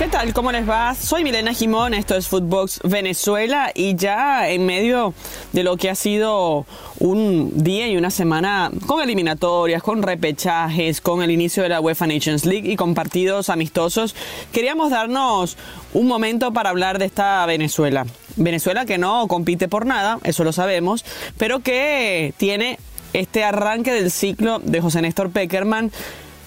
¿Qué tal? ¿Cómo les va? Soy Milena Jimón, esto es Footbox Venezuela y ya en medio de lo que ha sido un día y una semana con eliminatorias, con repechajes, con el inicio de la UEFA Nations League y con partidos amistosos, queríamos darnos un momento para hablar de esta Venezuela. Venezuela que no compite por nada, eso lo sabemos, pero que tiene este arranque del ciclo de José Néstor Peckerman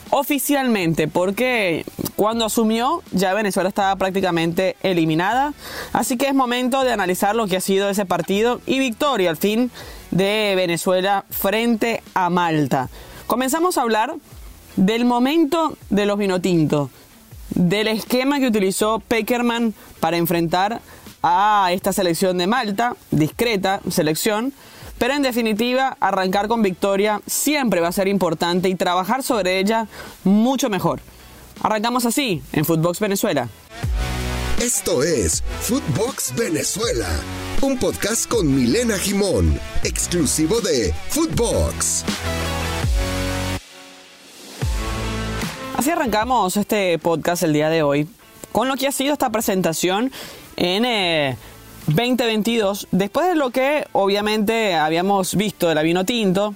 oficialmente, porque cuando asumió ya Venezuela estaba prácticamente eliminada, así que es momento de analizar lo que ha sido ese partido y victoria al fin de Venezuela frente a Malta. Comenzamos a hablar del momento de los vinotintos, del esquema que utilizó Peckerman para enfrentar a esta selección de Malta, discreta selección, pero en definitiva, arrancar con victoria siempre va a ser importante y trabajar sobre ella mucho mejor. Arrancamos así en Footbox Venezuela. Esto es Footbox Venezuela, un podcast con Milena Jimón, exclusivo de Footbox. Así arrancamos este podcast el día de hoy con lo que ha sido esta presentación en eh, 2022, después de lo que obviamente habíamos visto de la vino tinto,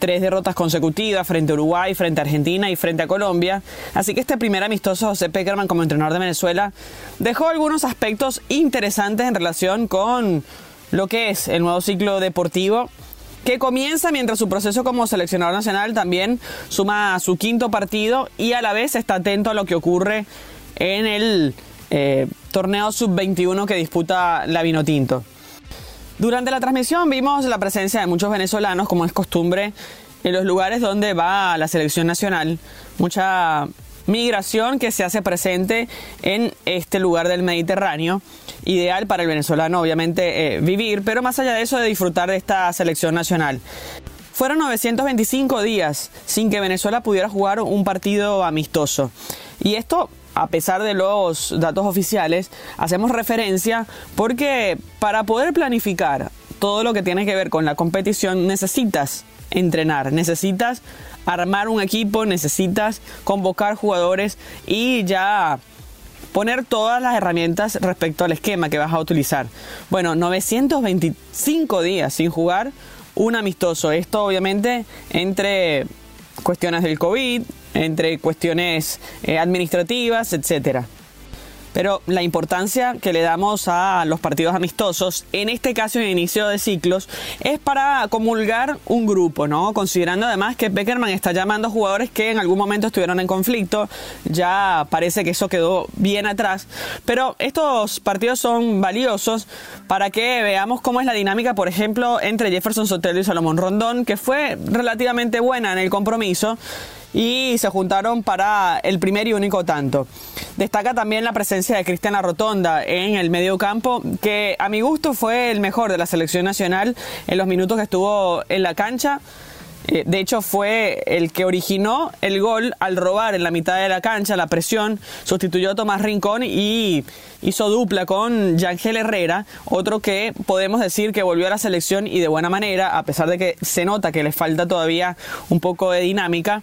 tres derrotas consecutivas frente a Uruguay, frente a Argentina y frente a Colombia. Así que este primer amistoso José Peckerman como entrenador de Venezuela dejó algunos aspectos interesantes en relación con lo que es el nuevo ciclo deportivo que comienza mientras su proceso como seleccionador nacional también suma su quinto partido y a la vez está atento a lo que ocurre en el eh, torneo sub-21 que disputa la Vinotinto. Durante la transmisión vimos la presencia de muchos venezolanos, como es costumbre, en los lugares donde va la selección nacional. Mucha migración que se hace presente en este lugar del Mediterráneo. Ideal para el venezolano, obviamente, eh, vivir, pero más allá de eso, de disfrutar de esta selección nacional. Fueron 925 días sin que Venezuela pudiera jugar un partido amistoso. Y esto a pesar de los datos oficiales, hacemos referencia porque para poder planificar todo lo que tiene que ver con la competición necesitas entrenar, necesitas armar un equipo, necesitas convocar jugadores y ya poner todas las herramientas respecto al esquema que vas a utilizar. Bueno, 925 días sin jugar un amistoso. Esto obviamente entre cuestiones del COVID, entre cuestiones eh, administrativas, etcétera. Pero la importancia que le damos a los partidos amistosos, en este caso en inicio de ciclos, es para comulgar un grupo, ¿no? Considerando además que Beckerman está llamando jugadores que en algún momento estuvieron en conflicto, ya parece que eso quedó bien atrás, pero estos partidos son valiosos para que veamos cómo es la dinámica, por ejemplo, entre Jefferson Sotelo y Salomón Rondón, que fue relativamente buena en el compromiso y se juntaron para el primer y único tanto. Destaca también la presencia de Cristiana Rotonda en el medio campo, que a mi gusto fue el mejor de la selección nacional en los minutos que estuvo en la cancha. Eh, de hecho, fue el que originó el gol al robar en la mitad de la cancha, la presión, sustituyó a Tomás Rincón y hizo dupla con Yangel Herrera, otro que podemos decir que volvió a la selección y de buena manera, a pesar de que se nota que le falta todavía un poco de dinámica.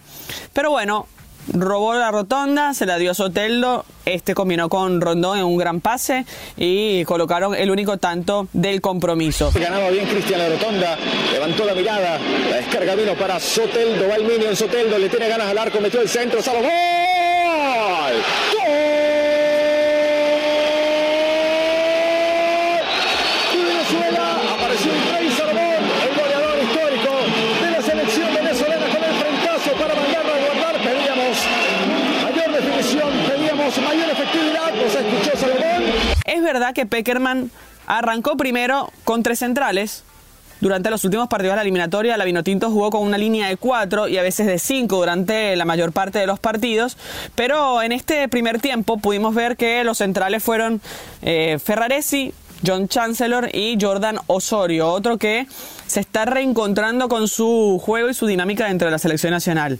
Pero bueno, robó la rotonda, se la dio a Soteldo, este combinó con Rondón en un gran pase y colocaron el único tanto del compromiso. Ganaba bien Cristian la rotonda, levantó la mirada, la descarga vino para Soteldo, va el en Soteldo, le tiene ganas al arco, metió el centro, salvo gol. Verdad que Peckerman arrancó primero con tres centrales. Durante los últimos partidos de la eliminatoria, la Vinotinto jugó con una línea de cuatro y a veces de cinco durante la mayor parte de los partidos. Pero en este primer tiempo pudimos ver que los centrales fueron eh, Ferraresi, John Chancellor y Jordan Osorio, otro que se está reencontrando con su juego y su dinámica dentro de la selección nacional.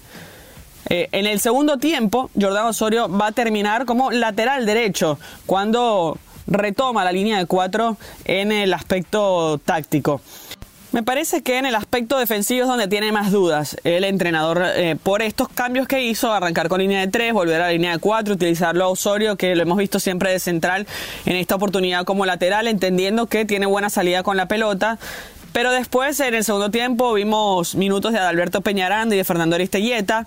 Eh, en el segundo tiempo, Jordan Osorio va a terminar como lateral derecho, cuando retoma la línea de cuatro en el aspecto táctico. Me parece que en el aspecto defensivo es donde tiene más dudas el entrenador eh, por estos cambios que hizo, arrancar con línea de 3, volver a la línea de 4, utilizarlo a Osorio, que lo hemos visto siempre de central en esta oportunidad como lateral, entendiendo que tiene buena salida con la pelota. Pero después, en el segundo tiempo, vimos minutos de Adalberto Peñaranda y de Fernando Aristelleta.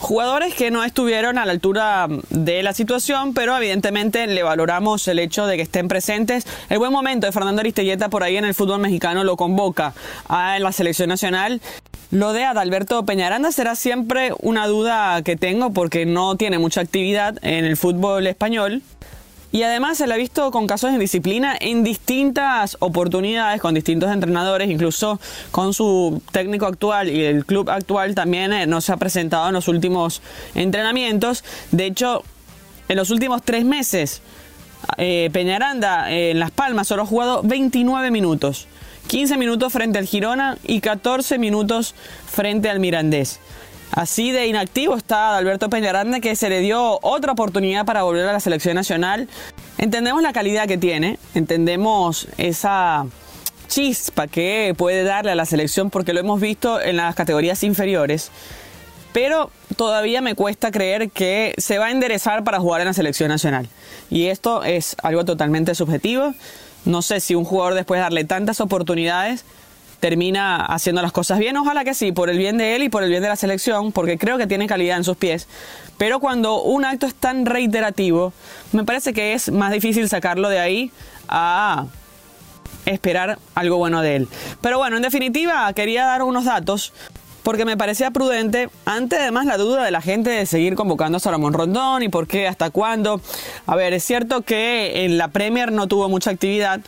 Jugadores que no estuvieron a la altura de la situación, pero evidentemente le valoramos el hecho de que estén presentes. El buen momento de Fernando Aristelleta por ahí en el fútbol mexicano lo convoca a la selección nacional. Lo de Adalberto Peñaranda será siempre una duda que tengo porque no tiene mucha actividad en el fútbol español. Y además se le ha visto con casos de indisciplina en distintas oportunidades, con distintos entrenadores, incluso con su técnico actual y el club actual también eh, no se ha presentado en los últimos entrenamientos. De hecho, en los últimos tres meses, eh, Peñaranda en Las Palmas solo ha jugado 29 minutos. 15 minutos frente al Girona y 14 minutos frente al Mirandés. Así de inactivo está Alberto Peñaranda que se le dio otra oportunidad para volver a la selección nacional. Entendemos la calidad que tiene, entendemos esa chispa que puede darle a la selección porque lo hemos visto en las categorías inferiores. Pero todavía me cuesta creer que se va a enderezar para jugar en la selección nacional. Y esto es algo totalmente subjetivo. No sé si un jugador después de darle tantas oportunidades termina haciendo las cosas bien. Ojalá que sí, por el bien de él y por el bien de la selección, porque creo que tiene calidad en sus pies. Pero cuando un acto es tan reiterativo, me parece que es más difícil sacarlo de ahí a esperar algo bueno de él. Pero bueno, en definitiva, quería dar unos datos porque me parecía prudente, ante además la duda de la gente de seguir convocando a Salomón Rondón y por qué, hasta cuándo. A ver, es cierto que en la Premier no tuvo mucha actividad,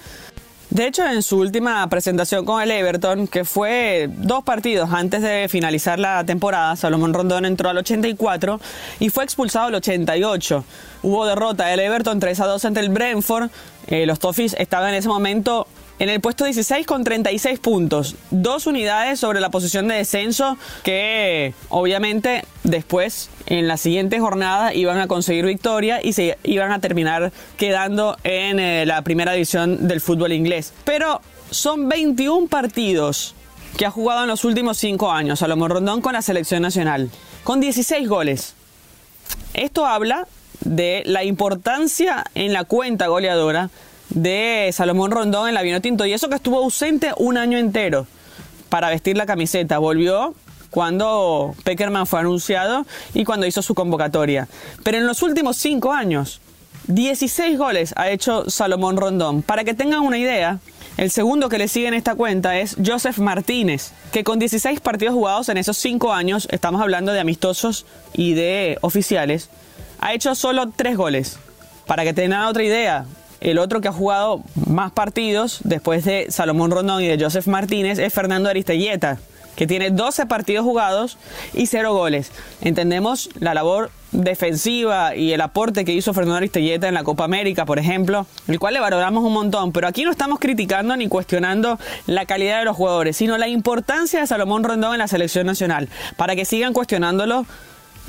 de hecho, en su última presentación con el Everton, que fue dos partidos antes de finalizar la temporada, Salomón Rondón entró al 84 y fue expulsado al 88. Hubo derrota del Everton 3 a 2 ante el Brentford. Eh, los Toffees estaban en ese momento en el puesto 16 con 36 puntos, dos unidades sobre la posición de descenso que obviamente después en la siguiente jornada iban a conseguir victoria y se iban a terminar quedando en eh, la primera división del fútbol inglés. Pero son 21 partidos que ha jugado en los últimos 5 años Salomón Rondón con la selección nacional, con 16 goles. Esto habla de la importancia en la cuenta goleadora de Salomón Rondón en la Vino Tinto. Y eso que estuvo ausente un año entero para vestir la camiseta. Volvió cuando Peckerman fue anunciado y cuando hizo su convocatoria. Pero en los últimos cinco años, 16 goles ha hecho Salomón Rondón. Para que tengan una idea, el segundo que le sigue en esta cuenta es Joseph Martínez, que con 16 partidos jugados en esos cinco años, estamos hablando de amistosos y de oficiales, ha hecho solo tres goles. Para que tengan otra idea, el otro que ha jugado más partidos después de Salomón Rondón y de Joseph Martínez es Fernando Aristelleta, que tiene 12 partidos jugados y 0 goles. Entendemos la labor defensiva y el aporte que hizo Fernando Aristelleta en la Copa América, por ejemplo, el cual le valoramos un montón, pero aquí no estamos criticando ni cuestionando la calidad de los jugadores, sino la importancia de Salomón Rondón en la selección nacional, para que sigan cuestionándolo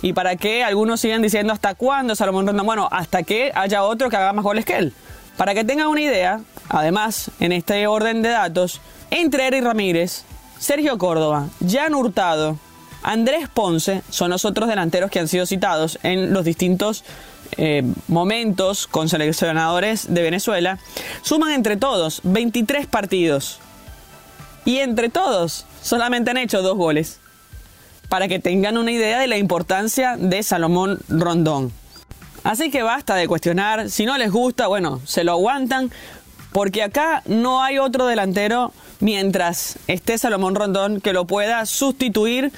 y para que algunos sigan diciendo hasta cuándo Salomón Rondón, bueno, hasta que haya otro que haga más goles que él. Para que tengan una idea, además, en este orden de datos, entre Eric Ramírez, Sergio Córdoba, Jan Hurtado, Andrés Ponce son los otros delanteros que han sido citados en los distintos eh, momentos con seleccionadores de Venezuela. Suman entre todos 23 partidos. Y entre todos solamente han hecho dos goles. Para que tengan una idea de la importancia de Salomón Rondón. Así que basta de cuestionar, si no les gusta, bueno, se lo aguantan, porque acá no hay otro delantero mientras esté Salomón Rondón que lo pueda sustituir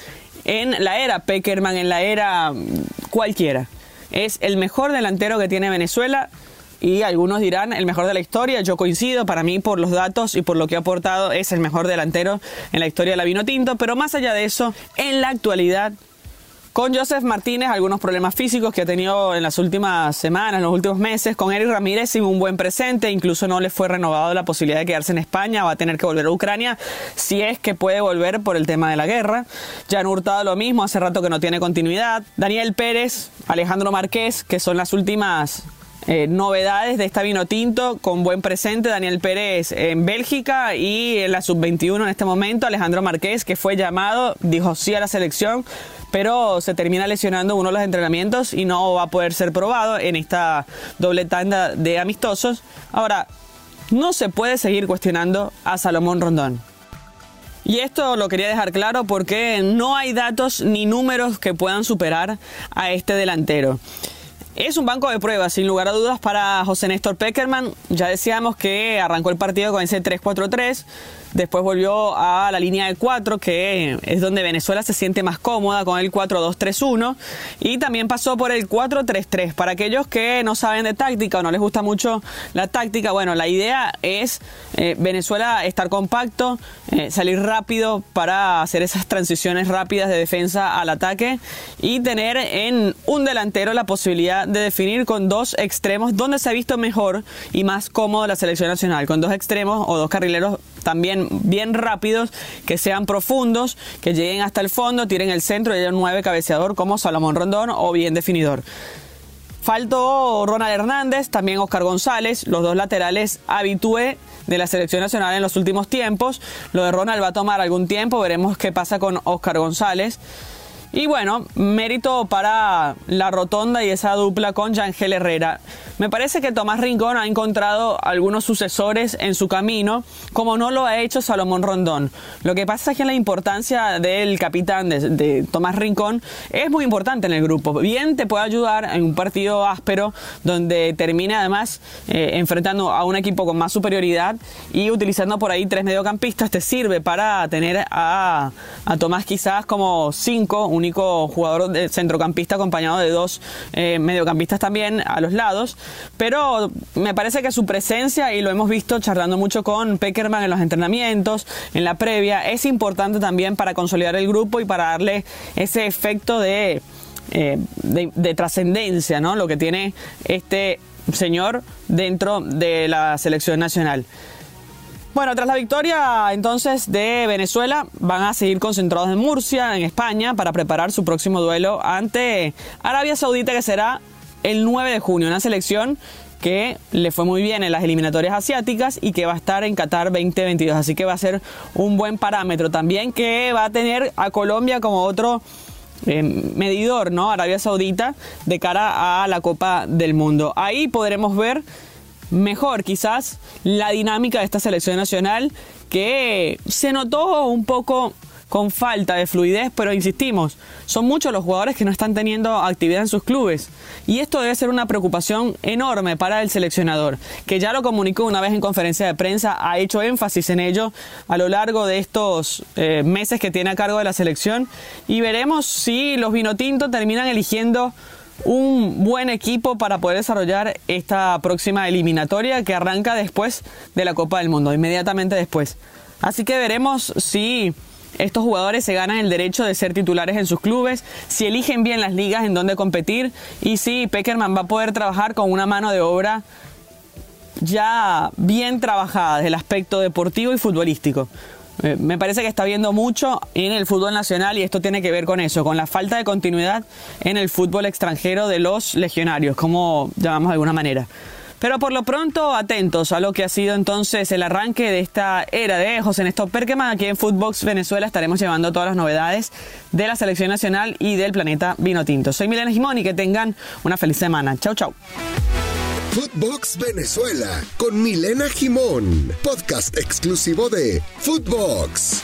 en la era Peckerman, en la era mm, cualquiera. Es el mejor delantero que tiene Venezuela y algunos dirán el mejor de la historia. Yo coincido, para mí por los datos y por lo que ha aportado es el mejor delantero en la historia de la Vino Tinto, pero más allá de eso, en la actualidad con Joseph Martínez, algunos problemas físicos que ha tenido en las últimas semanas, en los últimos meses. Con Eric Ramírez sin un buen presente, incluso no le fue renovado la posibilidad de quedarse en España, va a tener que volver a Ucrania, si es que puede volver por el tema de la guerra. Han hurtado lo mismo, hace rato que no tiene continuidad. Daniel Pérez, Alejandro Márquez, que son las últimas eh, novedades de esta vino tinto con buen presente. Daniel Pérez en Bélgica y en la sub-21 en este momento. Alejandro Marqués, que fue llamado, dijo sí a la selección, pero se termina lesionando uno de los entrenamientos y no va a poder ser probado en esta doble tanda de amistosos. Ahora, no se puede seguir cuestionando a Salomón Rondón. Y esto lo quería dejar claro porque no hay datos ni números que puedan superar a este delantero. Es un banco de pruebas, sin lugar a dudas, para José Néstor Peckerman. Ya decíamos que arrancó el partido con ese 3-4-3. Después volvió a la línea de 4, que es donde Venezuela se siente más cómoda con el 4-2-3-1. Y también pasó por el 4-3-3. Para aquellos que no saben de táctica o no les gusta mucho la táctica, bueno, la idea es eh, Venezuela estar compacto, eh, salir rápido para hacer esas transiciones rápidas de defensa al ataque y tener en un delantero la posibilidad de definir con dos extremos donde se ha visto mejor y más cómodo la selección nacional, con dos extremos o dos carrileros también bien rápidos, que sean profundos, que lleguen hasta el fondo, tiren el centro y haya un nueve cabeceador como Salomón Rondón o bien definidor. Faltó Ronald Hernández, también Oscar González, los dos laterales habitué de la selección nacional en los últimos tiempos. Lo de Ronald va a tomar algún tiempo, veremos qué pasa con Oscar González. Y bueno, mérito para la rotonda y esa dupla con Yangel Herrera. Me parece que Tomás Rincón ha encontrado algunos sucesores en su camino, como no lo ha hecho Salomón Rondón. Lo que pasa es que la importancia del capitán de, Tomás Rincón es muy importante en el grupo. Bien te puede ayudar en un partido áspero donde termina además eh, enfrentando a un equipo con más superioridad y utilizando por ahí tres mediocampistas te sirve para tener a, Tomás quizás como cinco, único jugador de centrocampista acompañado de dos eh, mediocampistas también a los lados pero me parece que su presencia, y lo hemos visto charlando mucho con Peckerman en los entrenamientos, en la previa, es importante también para consolidar el grupo y para darle ese efecto de, eh, de, trascendencia, ¿no? Lo que tiene este señor dentro de la selección nacional. Bueno, tras la victoria entonces de Venezuela, van a seguir concentrados en Murcia, en España, para preparar su próximo duelo ante Arabia Saudita, que será el 9 de junio, una selección que le fue muy bien en las eliminatorias asiáticas y que va a estar en Qatar 2022. Así que va a ser un buen parámetro también que va a tener a Colombia como otro eh, medidor, ¿no? Arabia Saudita de cara a la Copa del Mundo. Ahí podremos ver mejor quizás la dinámica de esta selección nacional que se notó un poco con falta de fluidez, pero insistimos, son muchos los jugadores que no están teniendo actividad en sus clubes. Y esto debe ser una preocupación enorme para el seleccionador, que ya lo comunicó una vez en conferencia de prensa, ha hecho énfasis en ello a lo largo de estos eh, meses que tiene a cargo de la selección. Y veremos si los Vinotinto terminan eligiendo un buen equipo para poder desarrollar esta próxima eliminatoria que arranca después de la Copa del Mundo, inmediatamente después. Así que veremos si estos jugadores se ganan el derecho de ser titulares en sus clubes, si eligen bien las ligas en donde competir y si Peckerman va a poder trabajar con una mano de obra ya bien trabajada desde el aspecto deportivo y futbolístico. Eh, me parece que está viendo mucho en el fútbol nacional y esto tiene que ver con eso, con la falta de continuidad en el fútbol extranjero de los legionarios, como llamamos de alguna manera. Pero por lo pronto, atentos a lo que ha sido entonces el arranque de esta era de José Néstor Perqueman. Aquí en Footbox Venezuela estaremos llevando todas las novedades de la selección nacional y del planeta Vino Tinto. Soy Milena Gimón y que tengan una feliz semana. Chau, chau. Footbox Venezuela con Milena Gimón, podcast exclusivo de Footbox.